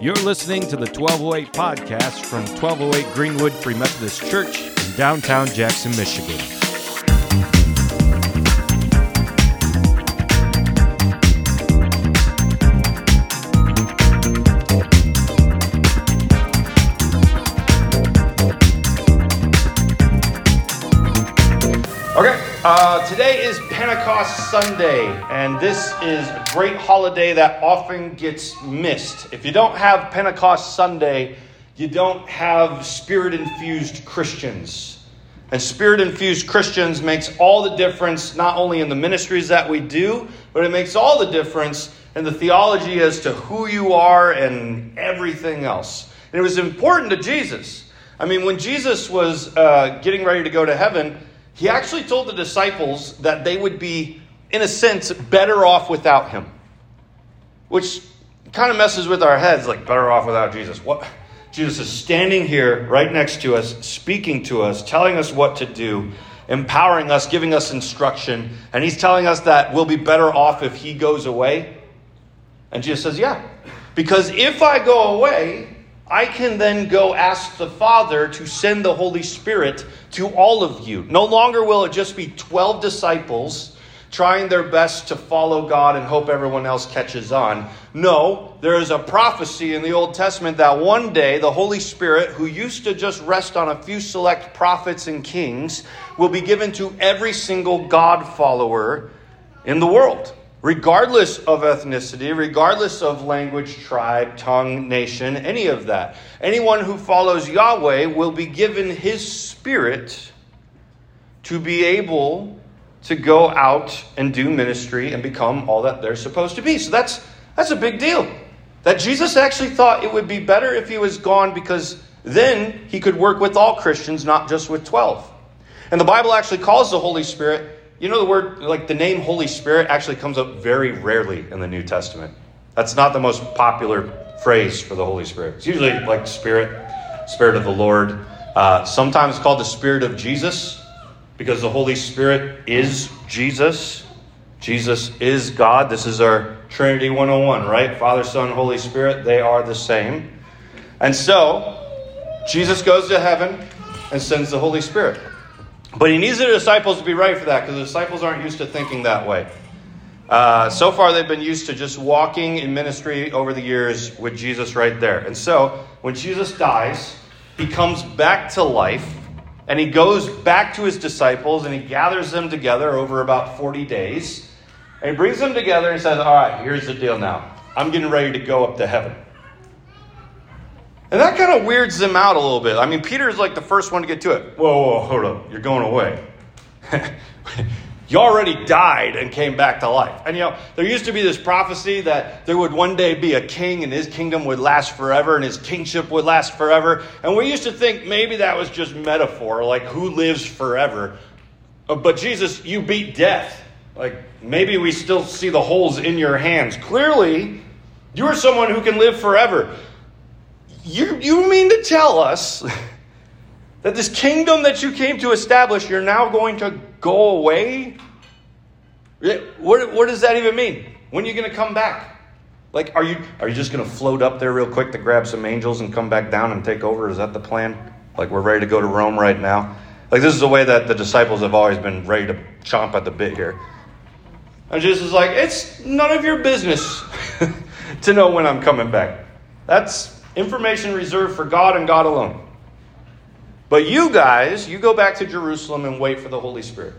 You're listening to the 1208 podcast from 1208 Greenwood Free Methodist Church in downtown Jackson, Michigan. Uh, today is Pentecost Sunday, and this is a great holiday that often gets missed. If you don't have Pentecost Sunday, you don't have spirit infused Christians. And spirit infused Christians makes all the difference, not only in the ministries that we do, but it makes all the difference in the theology as to who you are and everything else. And it was important to Jesus. I mean, when Jesus was uh, getting ready to go to heaven, he actually told the disciples that they would be, in a sense, better off without him. Which kind of messes with our heads, like better off without Jesus. What? Jesus is standing here right next to us, speaking to us, telling us what to do, empowering us, giving us instruction, and he's telling us that we'll be better off if he goes away. And Jesus says, Yeah. Because if I go away, I can then go ask the Father to send the Holy Spirit to all of you. No longer will it just be 12 disciples trying their best to follow God and hope everyone else catches on. No, there is a prophecy in the Old Testament that one day the Holy Spirit, who used to just rest on a few select prophets and kings, will be given to every single God follower in the world regardless of ethnicity, regardless of language, tribe, tongue, nation, any of that. Anyone who follows Yahweh will be given his spirit to be able to go out and do ministry and become all that they're supposed to be. So that's that's a big deal. That Jesus actually thought it would be better if he was gone because then he could work with all Christians, not just with 12. And the Bible actually calls the Holy Spirit you know, the word, like the name Holy Spirit actually comes up very rarely in the New Testament. That's not the most popular phrase for the Holy Spirit. It's usually like Spirit, Spirit of the Lord. Uh, sometimes called the Spirit of Jesus because the Holy Spirit is Jesus. Jesus is God. This is our Trinity 101, right? Father, Son, Holy Spirit, they are the same. And so, Jesus goes to heaven and sends the Holy Spirit. But he needs the disciples to be right for that because the disciples aren't used to thinking that way. Uh, so far, they've been used to just walking in ministry over the years with Jesus right there. And so, when Jesus dies, he comes back to life and he goes back to his disciples and he gathers them together over about 40 days. And he brings them together and says, All right, here's the deal now. I'm getting ready to go up to heaven. And that kind of weirds them out a little bit. I mean, Peter's like the first one to get to it. Whoa, whoa, hold up. You're going away. you already died and came back to life. And you know, there used to be this prophecy that there would one day be a king and his kingdom would last forever and his kingship would last forever. And we used to think maybe that was just metaphor, like who lives forever. Uh, but Jesus, you beat death. Like maybe we still see the holes in your hands. Clearly, you are someone who can live forever. You, you mean to tell us that this kingdom that you came to establish, you're now going to go away? What, what does that even mean? When are you going to come back? Like, are you, are you just going to float up there real quick to grab some angels and come back down and take over? Is that the plan? Like, we're ready to go to Rome right now? Like, this is the way that the disciples have always been ready to chomp at the bit here. And Jesus is like, it's none of your business to know when I'm coming back. That's Information reserved for God and God alone. But you guys, you go back to Jerusalem and wait for the Holy Spirit.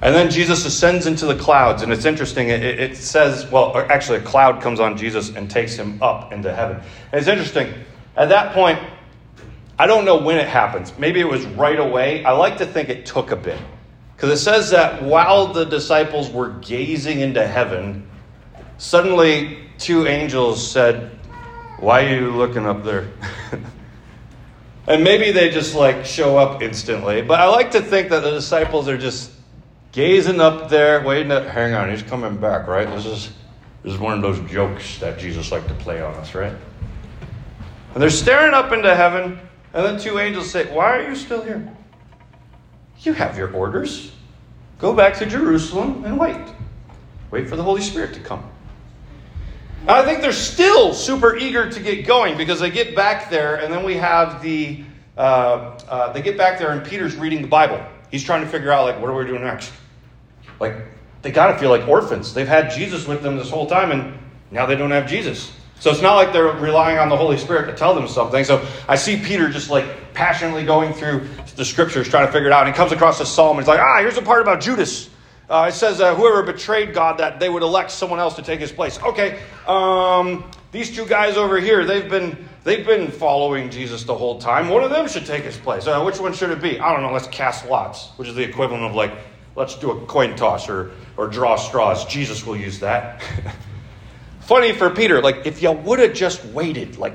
And then Jesus ascends into the clouds, and it's interesting. It, it, says, well, actually, a cloud comes on Jesus and takes him up into heaven. And it's interesting. At that point, I don't know when it happens. Maybe it was right away. I like to think it took a bit. Because it says that while the disciples were gazing into heaven, suddenly two angels said, Why are you looking up there? and maybe they just like show up instantly. But I like to think that the disciples are just gazing up there, waiting to hang on, he's coming back, right? This is this is one of those jokes that Jesus liked to play on us, right? And they're staring up into heaven, and then two angels say, Why are you still here? You have your orders. Go back to Jerusalem and wait. Wait for the Holy Spirit to come. I think they're still super eager to get going because they get back there, and then we have the uh, uh, they get back there, and Peter's reading the Bible. He's trying to figure out like what are we doing next. Like they got to feel like orphans. They've had Jesus with them this whole time, and now they don't have Jesus. So it's not like they're relying on the Holy Spirit to tell them something. So I see Peter just like passionately going through the scriptures, trying to figure it out. And he comes across a psalm, and he's like, ah, here's a part about Judas. Uh, it says, uh, whoever betrayed God, that they would elect someone else to take his place. Okay, um, these two guys over here, they've been they've been following Jesus the whole time. One of them should take his place. Uh, which one should it be? I don't know. Let's cast lots, which is the equivalent of like, let's do a coin toss or or draw straws. Jesus will use that. Funny for Peter, like if you would have just waited like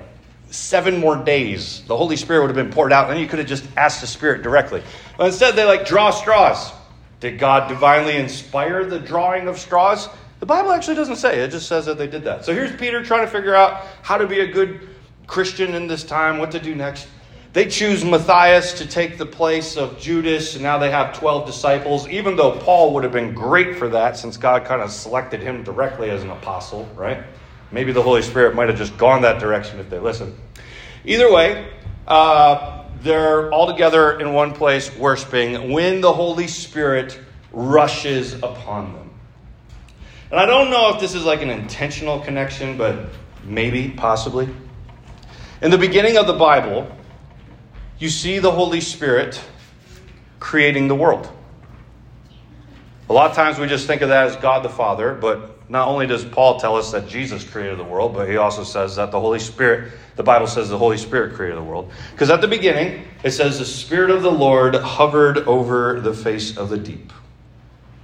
seven more days, the Holy Spirit would have been poured out, and you could have just asked the Spirit directly. But instead, they like draw straws. Did God divinely inspire the drawing of straws? The Bible actually doesn't say. It just says that they did that. So here's Peter trying to figure out how to be a good Christian in this time, what to do next. They choose Matthias to take the place of Judas, and now they have 12 disciples, even though Paul would have been great for that since God kind of selected him directly as an apostle, right? Maybe the Holy Spirit might have just gone that direction if they listened. Either way, uh, they're all together in one place worshiping when the Holy Spirit rushes upon them. And I don't know if this is like an intentional connection, but maybe, possibly. In the beginning of the Bible, you see the Holy Spirit creating the world. A lot of times we just think of that as God the Father, but not only does Paul tell us that Jesus created the world, but he also says that the Holy Spirit, the Bible says the Holy Spirit created the world. Because at the beginning, it says the Spirit of the Lord hovered over the face of the deep.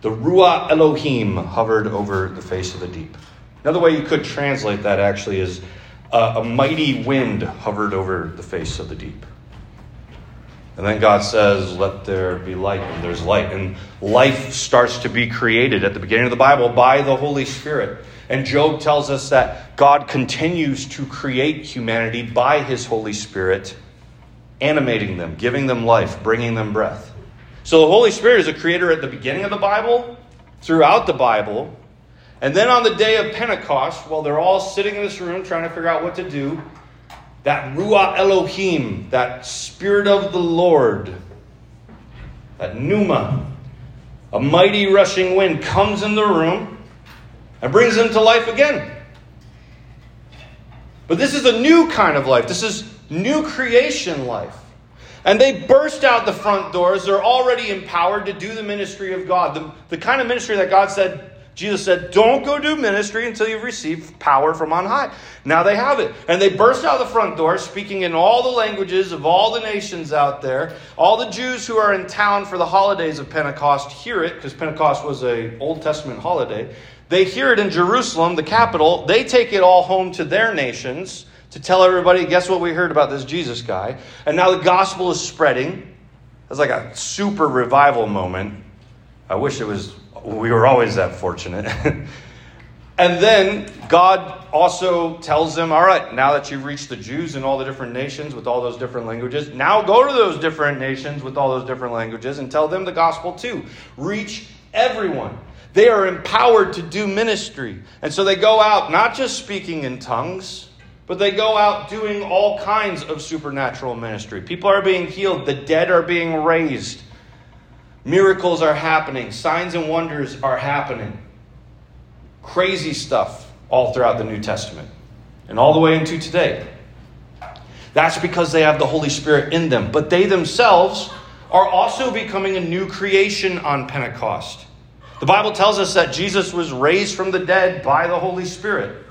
The Ruah Elohim hovered over the face of the deep. Another way you could translate that actually is uh, a mighty wind hovered over the face of the deep. And then God says, Let there be light, and there's light. And life starts to be created at the beginning of the Bible by the Holy Spirit. And Job tells us that God continues to create humanity by his Holy Spirit, animating them, giving them life, bringing them breath. So the Holy Spirit is a creator at the beginning of the Bible, throughout the Bible. And then on the day of Pentecost, while they're all sitting in this room trying to figure out what to do, that Ruah Elohim, that Spirit of the Lord, that Pneuma, a mighty rushing wind comes in the room and brings them to life again. But this is a new kind of life. This is new creation life. And they burst out the front doors. They're already empowered to do the ministry of God. The, the kind of ministry that God said Jesus said, Don't go do ministry until you've received power from on high. Now they have it. And they burst out the front door, speaking in all the languages of all the nations out there. All the Jews who are in town for the holidays of Pentecost hear it, because Pentecost was a Old Testament holiday. They hear it in Jerusalem, the capital. They take it all home to their nations to tell everybody, guess what we heard about this Jesus guy? And now the gospel is spreading. It's like a super revival moment. I wish it was we were always that fortunate. and then God also tells them, all right, now that you've reached the Jews in all the different nations with all those different languages, now go to those different nations with all those different languages and tell them the gospel too. Reach everyone. They are empowered to do ministry. And so they go out not just speaking in tongues, but they go out doing all kinds of supernatural ministry. People are being healed, the dead are being raised. Miracles are happening, signs and wonders are happening. Crazy stuff all throughout the New Testament and all the way into today. That's because they have the Holy Spirit in them. But they themselves are also becoming a new creation on Pentecost. The Bible tells us that Jesus was raised from the dead by the Holy Spirit.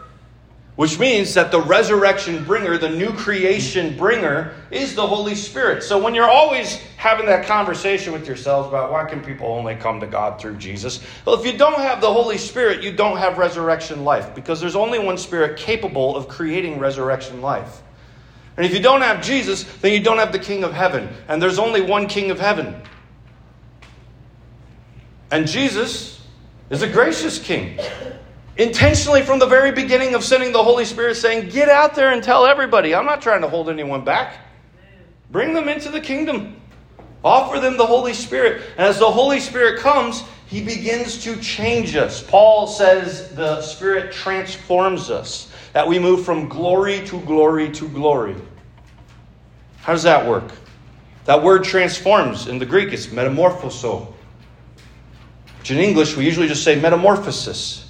Which means that the resurrection bringer, the new creation bringer, is the Holy Spirit. So when you're always having that conversation with yourselves about why can people only come to God through Jesus? Well, if you don't have the Holy Spirit, you don't have resurrection life because there's only one Spirit capable of creating resurrection life. And if you don't have Jesus, then you don't have the King of Heaven. And there's only one King of Heaven. And Jesus is a gracious King intentionally from the very beginning of sending the Holy Spirit saying, Get out there and tell everybody. I'm not trying to hold anyone back. Bring them into the kingdom. Offer them the Holy Spirit. And as the Holy Spirit comes, He begins to change us. Paul says the Spirit transforms us, that we move from glory to glory to glory. How does that work? That word transforms in the Greek is metamorphoso, which in English we usually just say metamorphosis.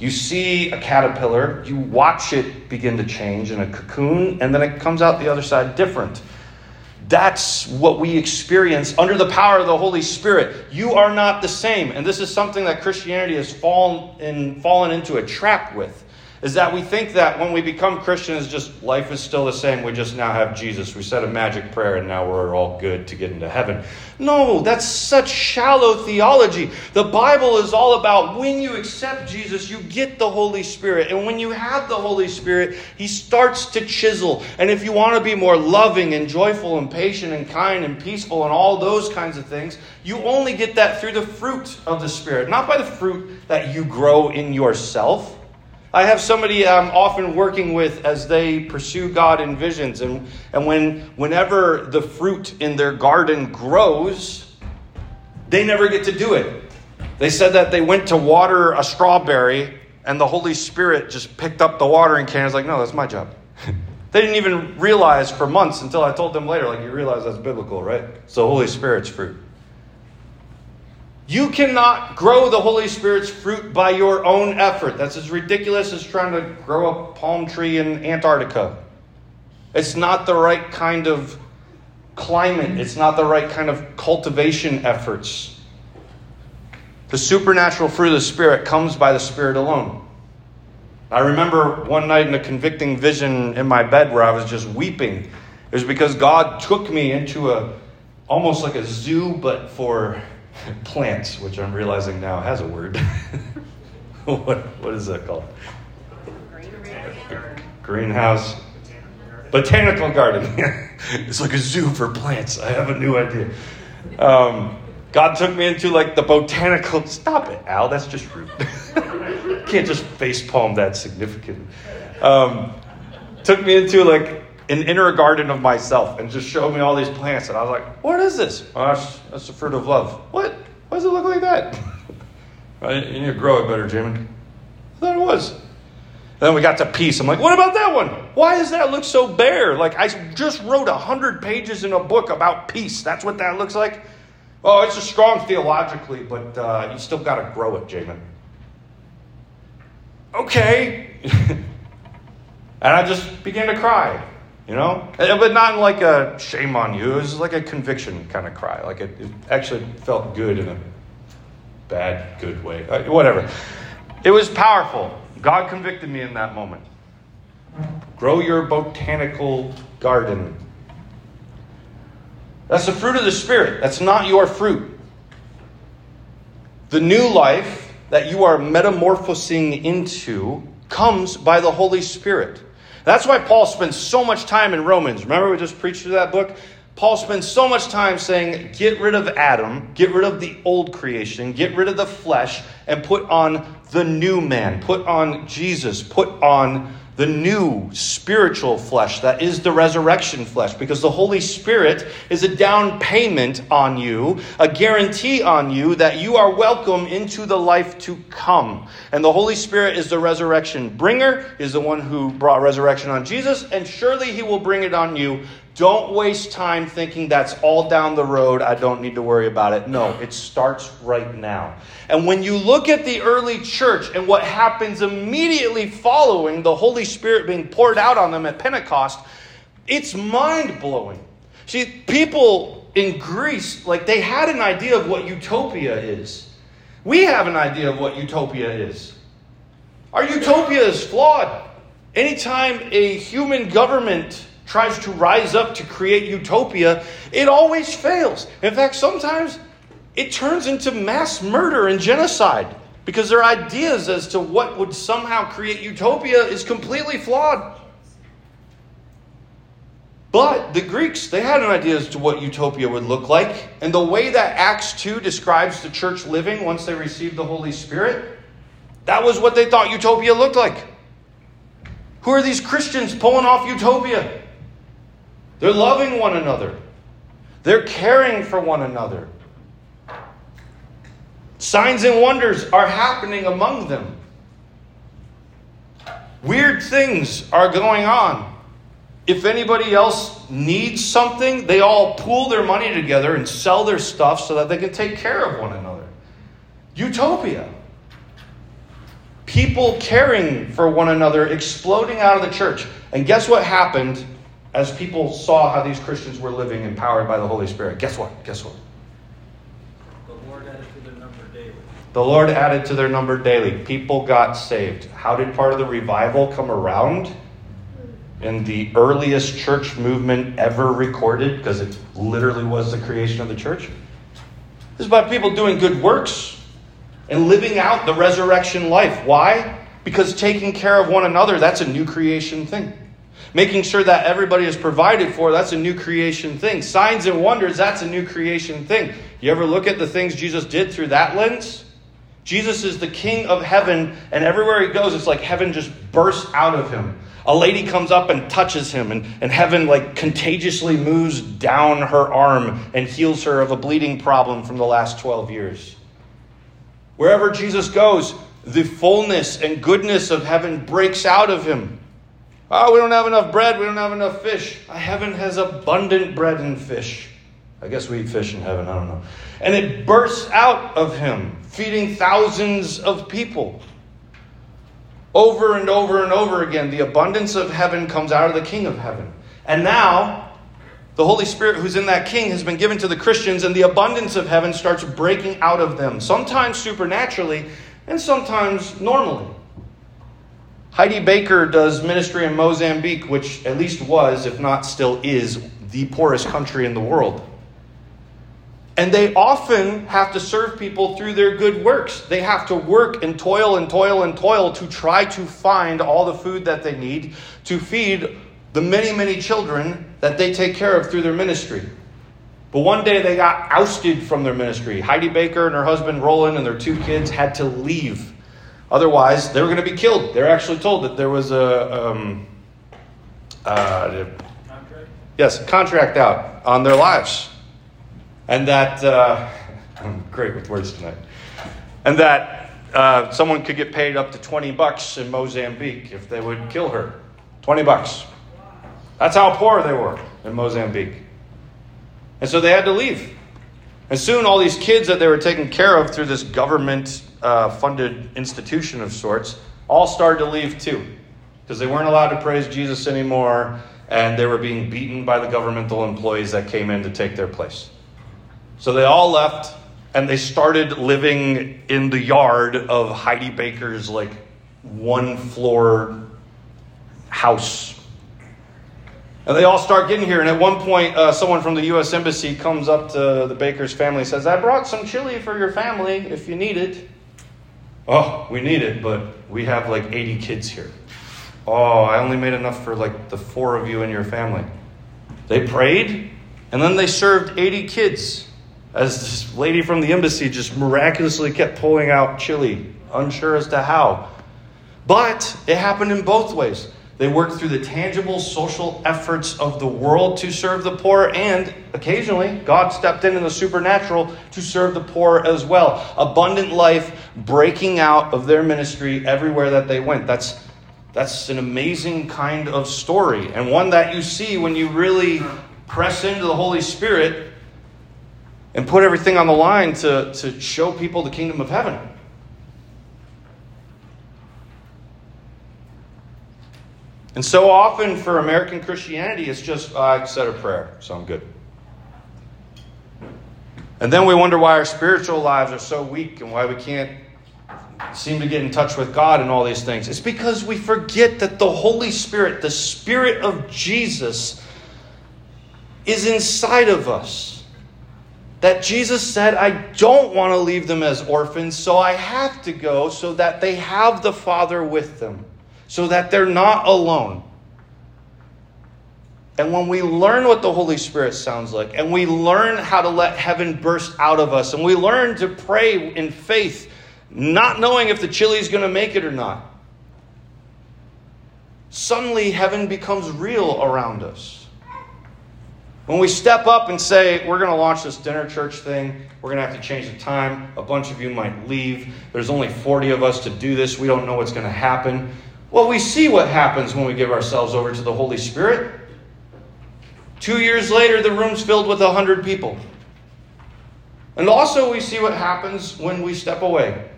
You see a caterpillar, you watch it begin to change in a cocoon, and then it comes out the other side different. That's what we experience under the power of the Holy Spirit. You are not the same. And this is something that Christianity has fallen, in, fallen into a trap with is that we think that when we become Christians, just life is still the same. We just now have Jesus. We said a magic prayer and now we're all good to get into heaven. No, that's such shallow theology. The Bible is all about when you accept Jesus, you get the Holy Spirit. And when you have the Holy Spirit, He starts to chisel. And if you want to be more loving and joyful and patient and kind and peaceful and all those kinds of things, you only get that through the fruit of the Spirit, not by the fruit that you grow in yourself. I have somebody I'm often working with as they pursue God in visions, and, and when, whenever the fruit in their garden grows, they never get to do it. They said that they went to water a strawberry, and the Holy Spirit just picked up the watering can. I was like, no, that's my job. they didn't even realize for months until I told them later, like, you realize that's biblical, right? So, Holy Spirit's fruit. You cannot grow the Holy Spirit's fruit by your own effort. That's as ridiculous as trying to grow a palm tree in Antarctica. It's not the right kind of climate, it's not the right kind of cultivation efforts. The supernatural fruit of the Spirit comes by the Spirit alone. I remember one night in a convicting vision in my bed where I was just weeping. It was because God took me into a almost like a zoo, but for plants, which I'm realizing now has a word. what, what is that called? Greenhouse. Botanical garden. it's like a zoo for plants. I have a new idea. Um, God took me into like the botanical. Stop it, Al. That's just rude. Can't just face palm that significant. Um, took me into like an inner garden of myself and just showed me all these plants. And I was like, what is this? Oh, that's, the fruit of love. What? Why does it look like that? you need to grow it better, Jimmy. I thought it was. Then we got to peace. I'm like, what about that one? Why does that look so bare? Like, I just wrote a 100 pages in a book about peace. That's what that looks like? Oh, it's a strong theologically, but uh, you still got to grow it, Jamin. Okay. and I just began to cry. You know? Uh, but not like a shame on you. It was like a conviction kind of cry. Like it, it actually felt good in a bad, good way. Uh, whatever. It was powerful. God convicted me in that moment. Grow your botanical garden. That's the fruit of the Spirit. That's not your fruit. The new life that you are metamorphosing into comes by the Holy Spirit. That's why Paul spends so much time in Romans. Remember, we just preached through that book? Paul spends so much time saying, get rid of Adam, get rid of the old creation, get rid of the flesh, and put on the new man, put on Jesus, put on the new spiritual flesh that is the resurrection flesh because the Holy Spirit is a down payment on you, a guarantee on you that you are welcome into the life to come. And the Holy Spirit is the resurrection bringer, is the one who brought resurrection on Jesus, and surely he will bring it on you don't waste time thinking that's all down the road. I don't need to worry about it. No, it starts right now. And when you look at the early church and what happens immediately following the Holy Spirit being poured out on them at Pentecost, it's mind blowing. See, people in Greece, like they had an idea of what utopia is. We have an idea of what utopia is. Our utopia is flawed. Anytime a human government tries to rise up to create utopia, it always fails. In fact, sometimes it turns into mass murder and genocide because their ideas as to what would somehow create utopia is completely flawed. But the Greeks, they had an idea as to what utopia would look like. And the way that Acts 2 describes the church living once they received the Holy Spirit, that was what they thought utopia looked like. Who are these Christians pulling off utopia? They're loving one another. They're caring for one another. Signs and wonders are happening among them. Weird things are going on. If anybody else needs something, they all pool their money together and sell their stuff so that they can take care of one another. Utopia. People caring for one another exploding out of the church. And guess what happened as people saw how these Christians were living empowered by the Holy Spirit? Guess what? Guess what? The Lord added to their number daily. The Lord added to their number daily. People got saved. How did part of the revival come around? In the earliest church movement ever recorded, because it literally was the creation of the church. This is about people doing good works and living out the resurrection life. Why? Because taking care of one another, that's a new creation thing. Making sure that everybody is provided for, that's a new creation thing. Signs and wonders, that's a new creation thing. You ever look at the things Jesus did through that lens? Jesus is the king of heaven, and everywhere he goes, it's like heaven just bursts out of him. A lady comes up and touches him, and, and heaven like contagiously moves down her arm and heals her of a bleeding problem from the last 12 years. Wherever Jesus goes, the fullness and goodness of heaven breaks out of him. Oh, we don't have enough bread, we don't have enough fish. Ah, heaven has abundant bread and fish. I guess we eat fish in heaven, I don't know. And it bursts out of him feeding thousands of people. Over and over and over again, the abundance of heaven comes out of the King of heaven. And now, the Holy Spirit who's in that King has been given to the Christians, and the abundance of heaven starts breaking out of them, sometimes supernaturally and sometimes normally. Heidi Baker does ministry in Mozambique, which at least was, if not still is, the poorest country in the world. And they often have to serve people through their good works. They have to work and toil and toil and toil to try to find all the food that they need to feed the many, many children that they take care of through their ministry. But one day they got ousted from their ministry. Heidi Baker and her husband Rolland and their two kids had to leave. Otherwise, they were going to be killed. They're actually told that there was a um, uh, contract? yes contract out on their lives and that uh, I'm great with words tonight, and that uh, someone could get paid up to 20 bucks in Mozambique if they would kill her. 20 bucks. That's how poor they were in Mozambique. And so they had to leave. And soon, all these kids that they were taking care of through this government uh, funded institution of sorts all started to leave too. Because they weren't allowed to praise Jesus anymore, and they were being beaten by the governmental employees that came in to take their place. So they all left and they started living in the yard of Heidi Baker's like one floor house. And they all start getting here. And at one point, uh, someone from the U.S. Embassy comes up to the Baker's family and says, I brought some chili for your family if you need it. Oh, we need it, but we have like 80 kids here. Oh, I only made enough for like the four of you and your family. They prayed, and then they served 80 kids as this lady from the embassy just miraculously kept pulling out chili, unsure as to how. But it happened in both ways. They worked through the tangible social efforts of the world to serve the poor, and occasionally God stepped in in the supernatural to serve the poor as well. Abundant life breaking out of their ministry everywhere that they went. That's, that's an amazing kind of story, and one that you see when you really press into the Holy Spirit and put everything on the line to, to show people the kingdom of heaven. And so often for American Christianity, it's just, oh, I said a prayer, so I'm good. And then we wonder why our spiritual lives are so weak and why we can't seem to get in touch with God and all these things. It's because we forget that the Holy Spirit, the Spirit of Jesus, is inside of us that Jesus said, I don't want to leave them as orphans, so I have to go so that they have the Father with them, so that they're not alone. And when we learn what the Holy Spirit sounds like, and we learn how to let heaven burst out of us, and we learn to pray in faith, not knowing if the chili is going to make it or not, suddenly heaven becomes real around us. When we step up and say, we're going to launch this dinner church thing, we're going to have to change the time. A bunch of you might leave. There's only 40 of us to do this. We don't know what's going to happen. Well, we see what happens when we give ourselves over to the Holy Spirit. Two years later, the room's filled with 100 people. And also, we see what happens when we step away.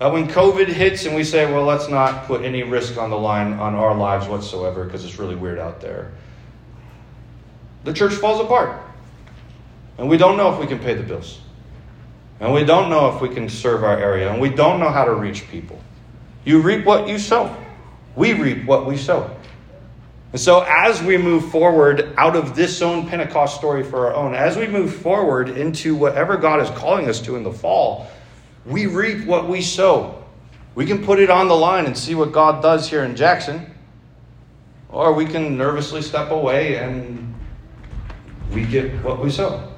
Uh, when COVID hits and we say, well, let's not put any risk on the line on our lives whatsoever because it's really weird out there the church falls apart. And we don't know if we can pay the bills. And we don't know if we can serve our area. And we don't know how to reach people. You reap what you sow. We reap what we sow. And so, as we move forward out of this own Pentecost story for our own, as we move forward into whatever God is calling us to in the fall, we reap what we sow. We can put it on the line and see what God does here in Jackson, or we can nervously step away and we get what we sow.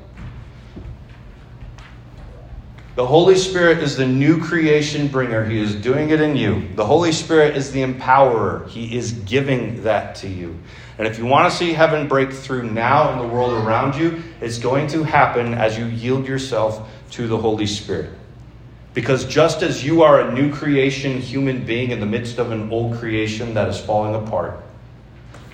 The Holy Spirit is the new creation bringer. He is doing it in you. The Holy Spirit is the empowerer. He is giving that to you. And if you want to see heaven break through now in the world around you, it's going to happen as you yield yourself to the Holy Spirit. Because just as you are a new creation human being in the midst of an old creation that is falling apart,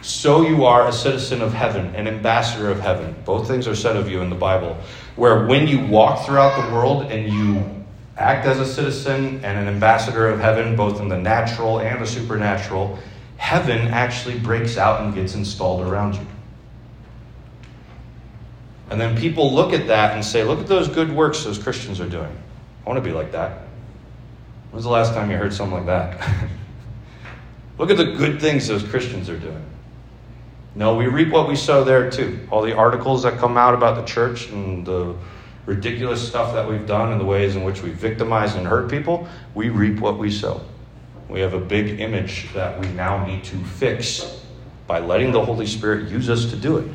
so you are a citizen of heaven, an ambassador of heaven. Both things are said of you in the Bible. Where when you walk throughout the world and you act as a citizen and an ambassador of heaven, both in the natural and the supernatural, heaven actually breaks out and gets installed around you. And then people look at that and say, look at those good works those Christians are doing. I want to be like that. When's the last time you heard something like that? look at the good things those Christians are doing. No, we reap what we sow there too. All the articles that come out about the church and the ridiculous stuff that we've done and the ways in which we victimize and hurt people, we reap what we sow. We have a big image that we now need to fix by letting the Holy Spirit use us to do it.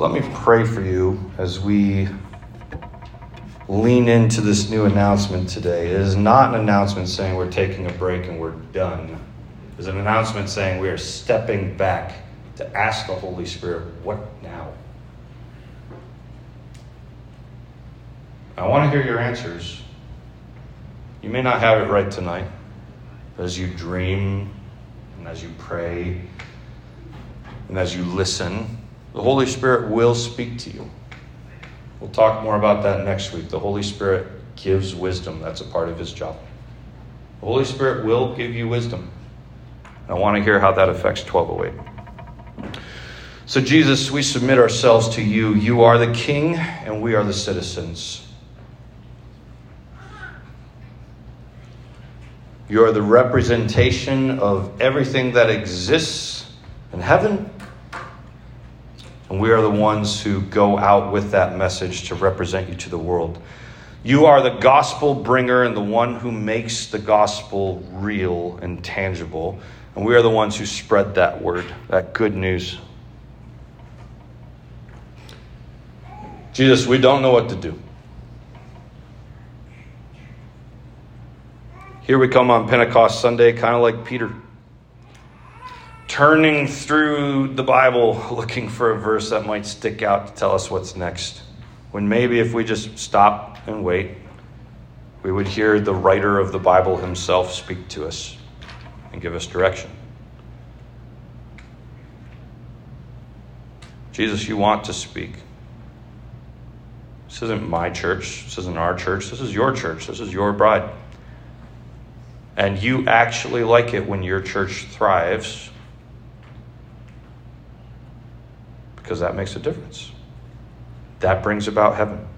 Let me pray for you as we lean into this new announcement today. It is not an announcement saying we're taking a break and we're done. It's an announcement saying we are stepping back to ask the Holy Spirit, what now? I want to hear your answers. You may not have it right tonight, but as you dream and as you pray and as you listen, the Holy Spirit will speak to you. We'll talk more about that next week. The Holy Spirit gives wisdom, that's a part of his job. The Holy Spirit will give you wisdom. I want to hear how that affects 1208. So, Jesus, we submit ourselves to you. You are the king, and we are the citizens. You are the representation of everything that exists in heaven and we are the ones who go out with that message to represent you to the world. You are the gospel bringer and the one who makes the gospel real and tangible. And we are the ones who spread that word, that good news. Jesus, we don't know what to do. Here we come on Pentecost Sunday, kind of like Peter turning through the Bible looking for a verse that might stick out to tell us what's next. When maybe if we just stop and wait, we would hear the writer of the Bible himself speak to us and give us direction. Jesus, you want to speak. This isn't my church. This isn't our church. This is your church. This is your bride. And you actually like it when your church thrives because that makes a difference. That brings about heaven.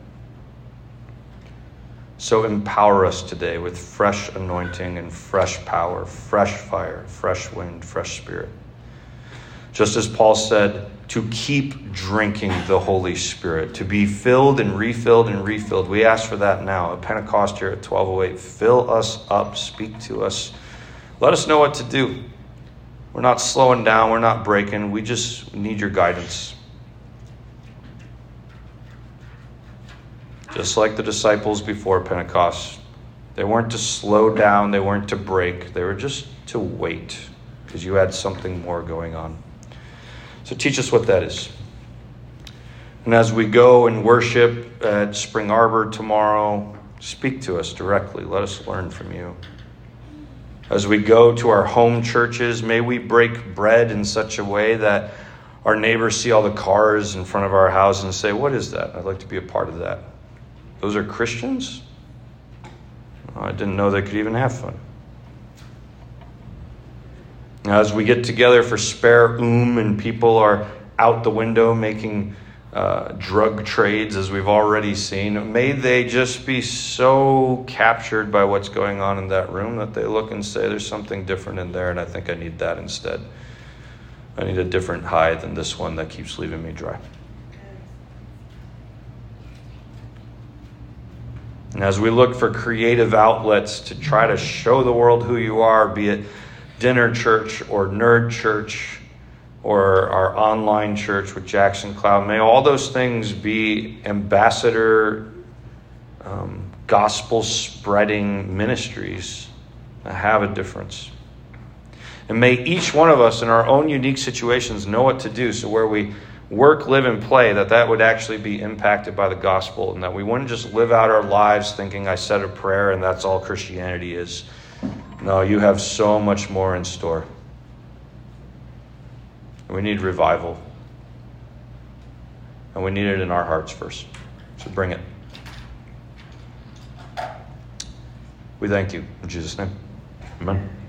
So empower us today with fresh anointing and fresh power, fresh fire, fresh wind, fresh spirit. Just as Paul said, to keep drinking the Holy Spirit, to be filled and refilled and refilled. We ask for that now at Pentecost here at 1208. Fill us up, speak to us. Let us know what to do. We're not slowing down, we're not breaking. We just need your guidance. Just like the disciples before Pentecost. They weren't to slow down, they weren't to break, they were just to wait because you had something more going on. So teach us what that is. And as we go and worship at Spring Arbor tomorrow, speak to us directly. Let us learn from you. As we go to our home churches, may we break bread in such a way that our neighbors see all the cars in front of our house and say, What is that? I'd like to be a part of that. Those are Christians? I didn't know they could even have fun. Now, as we get together for spare oom and people are out the window making uh, drug trades, as we've already seen, may they just be so captured by what's going on in that room that they look and say, There's something different in there, and I think I need that instead. I need a different high than this one that keeps leaving me dry. And as we look for creative outlets to try to show the world who you are, be it dinner church or nerd church or our online church with Jackson Cloud, may all those things be ambassador, um, gospel spreading ministries that have a difference. And may each one of us in our own unique situations know what to do. So, where we work, live, and play, that that would actually be impacted by the gospel and that we wouldn't just live out our lives thinking I said a prayer and that's all Christianity is. No, you have so much more in store. We need revival. And we need it in our hearts first. So bring it. We thank you. In Jesus' name. Amen.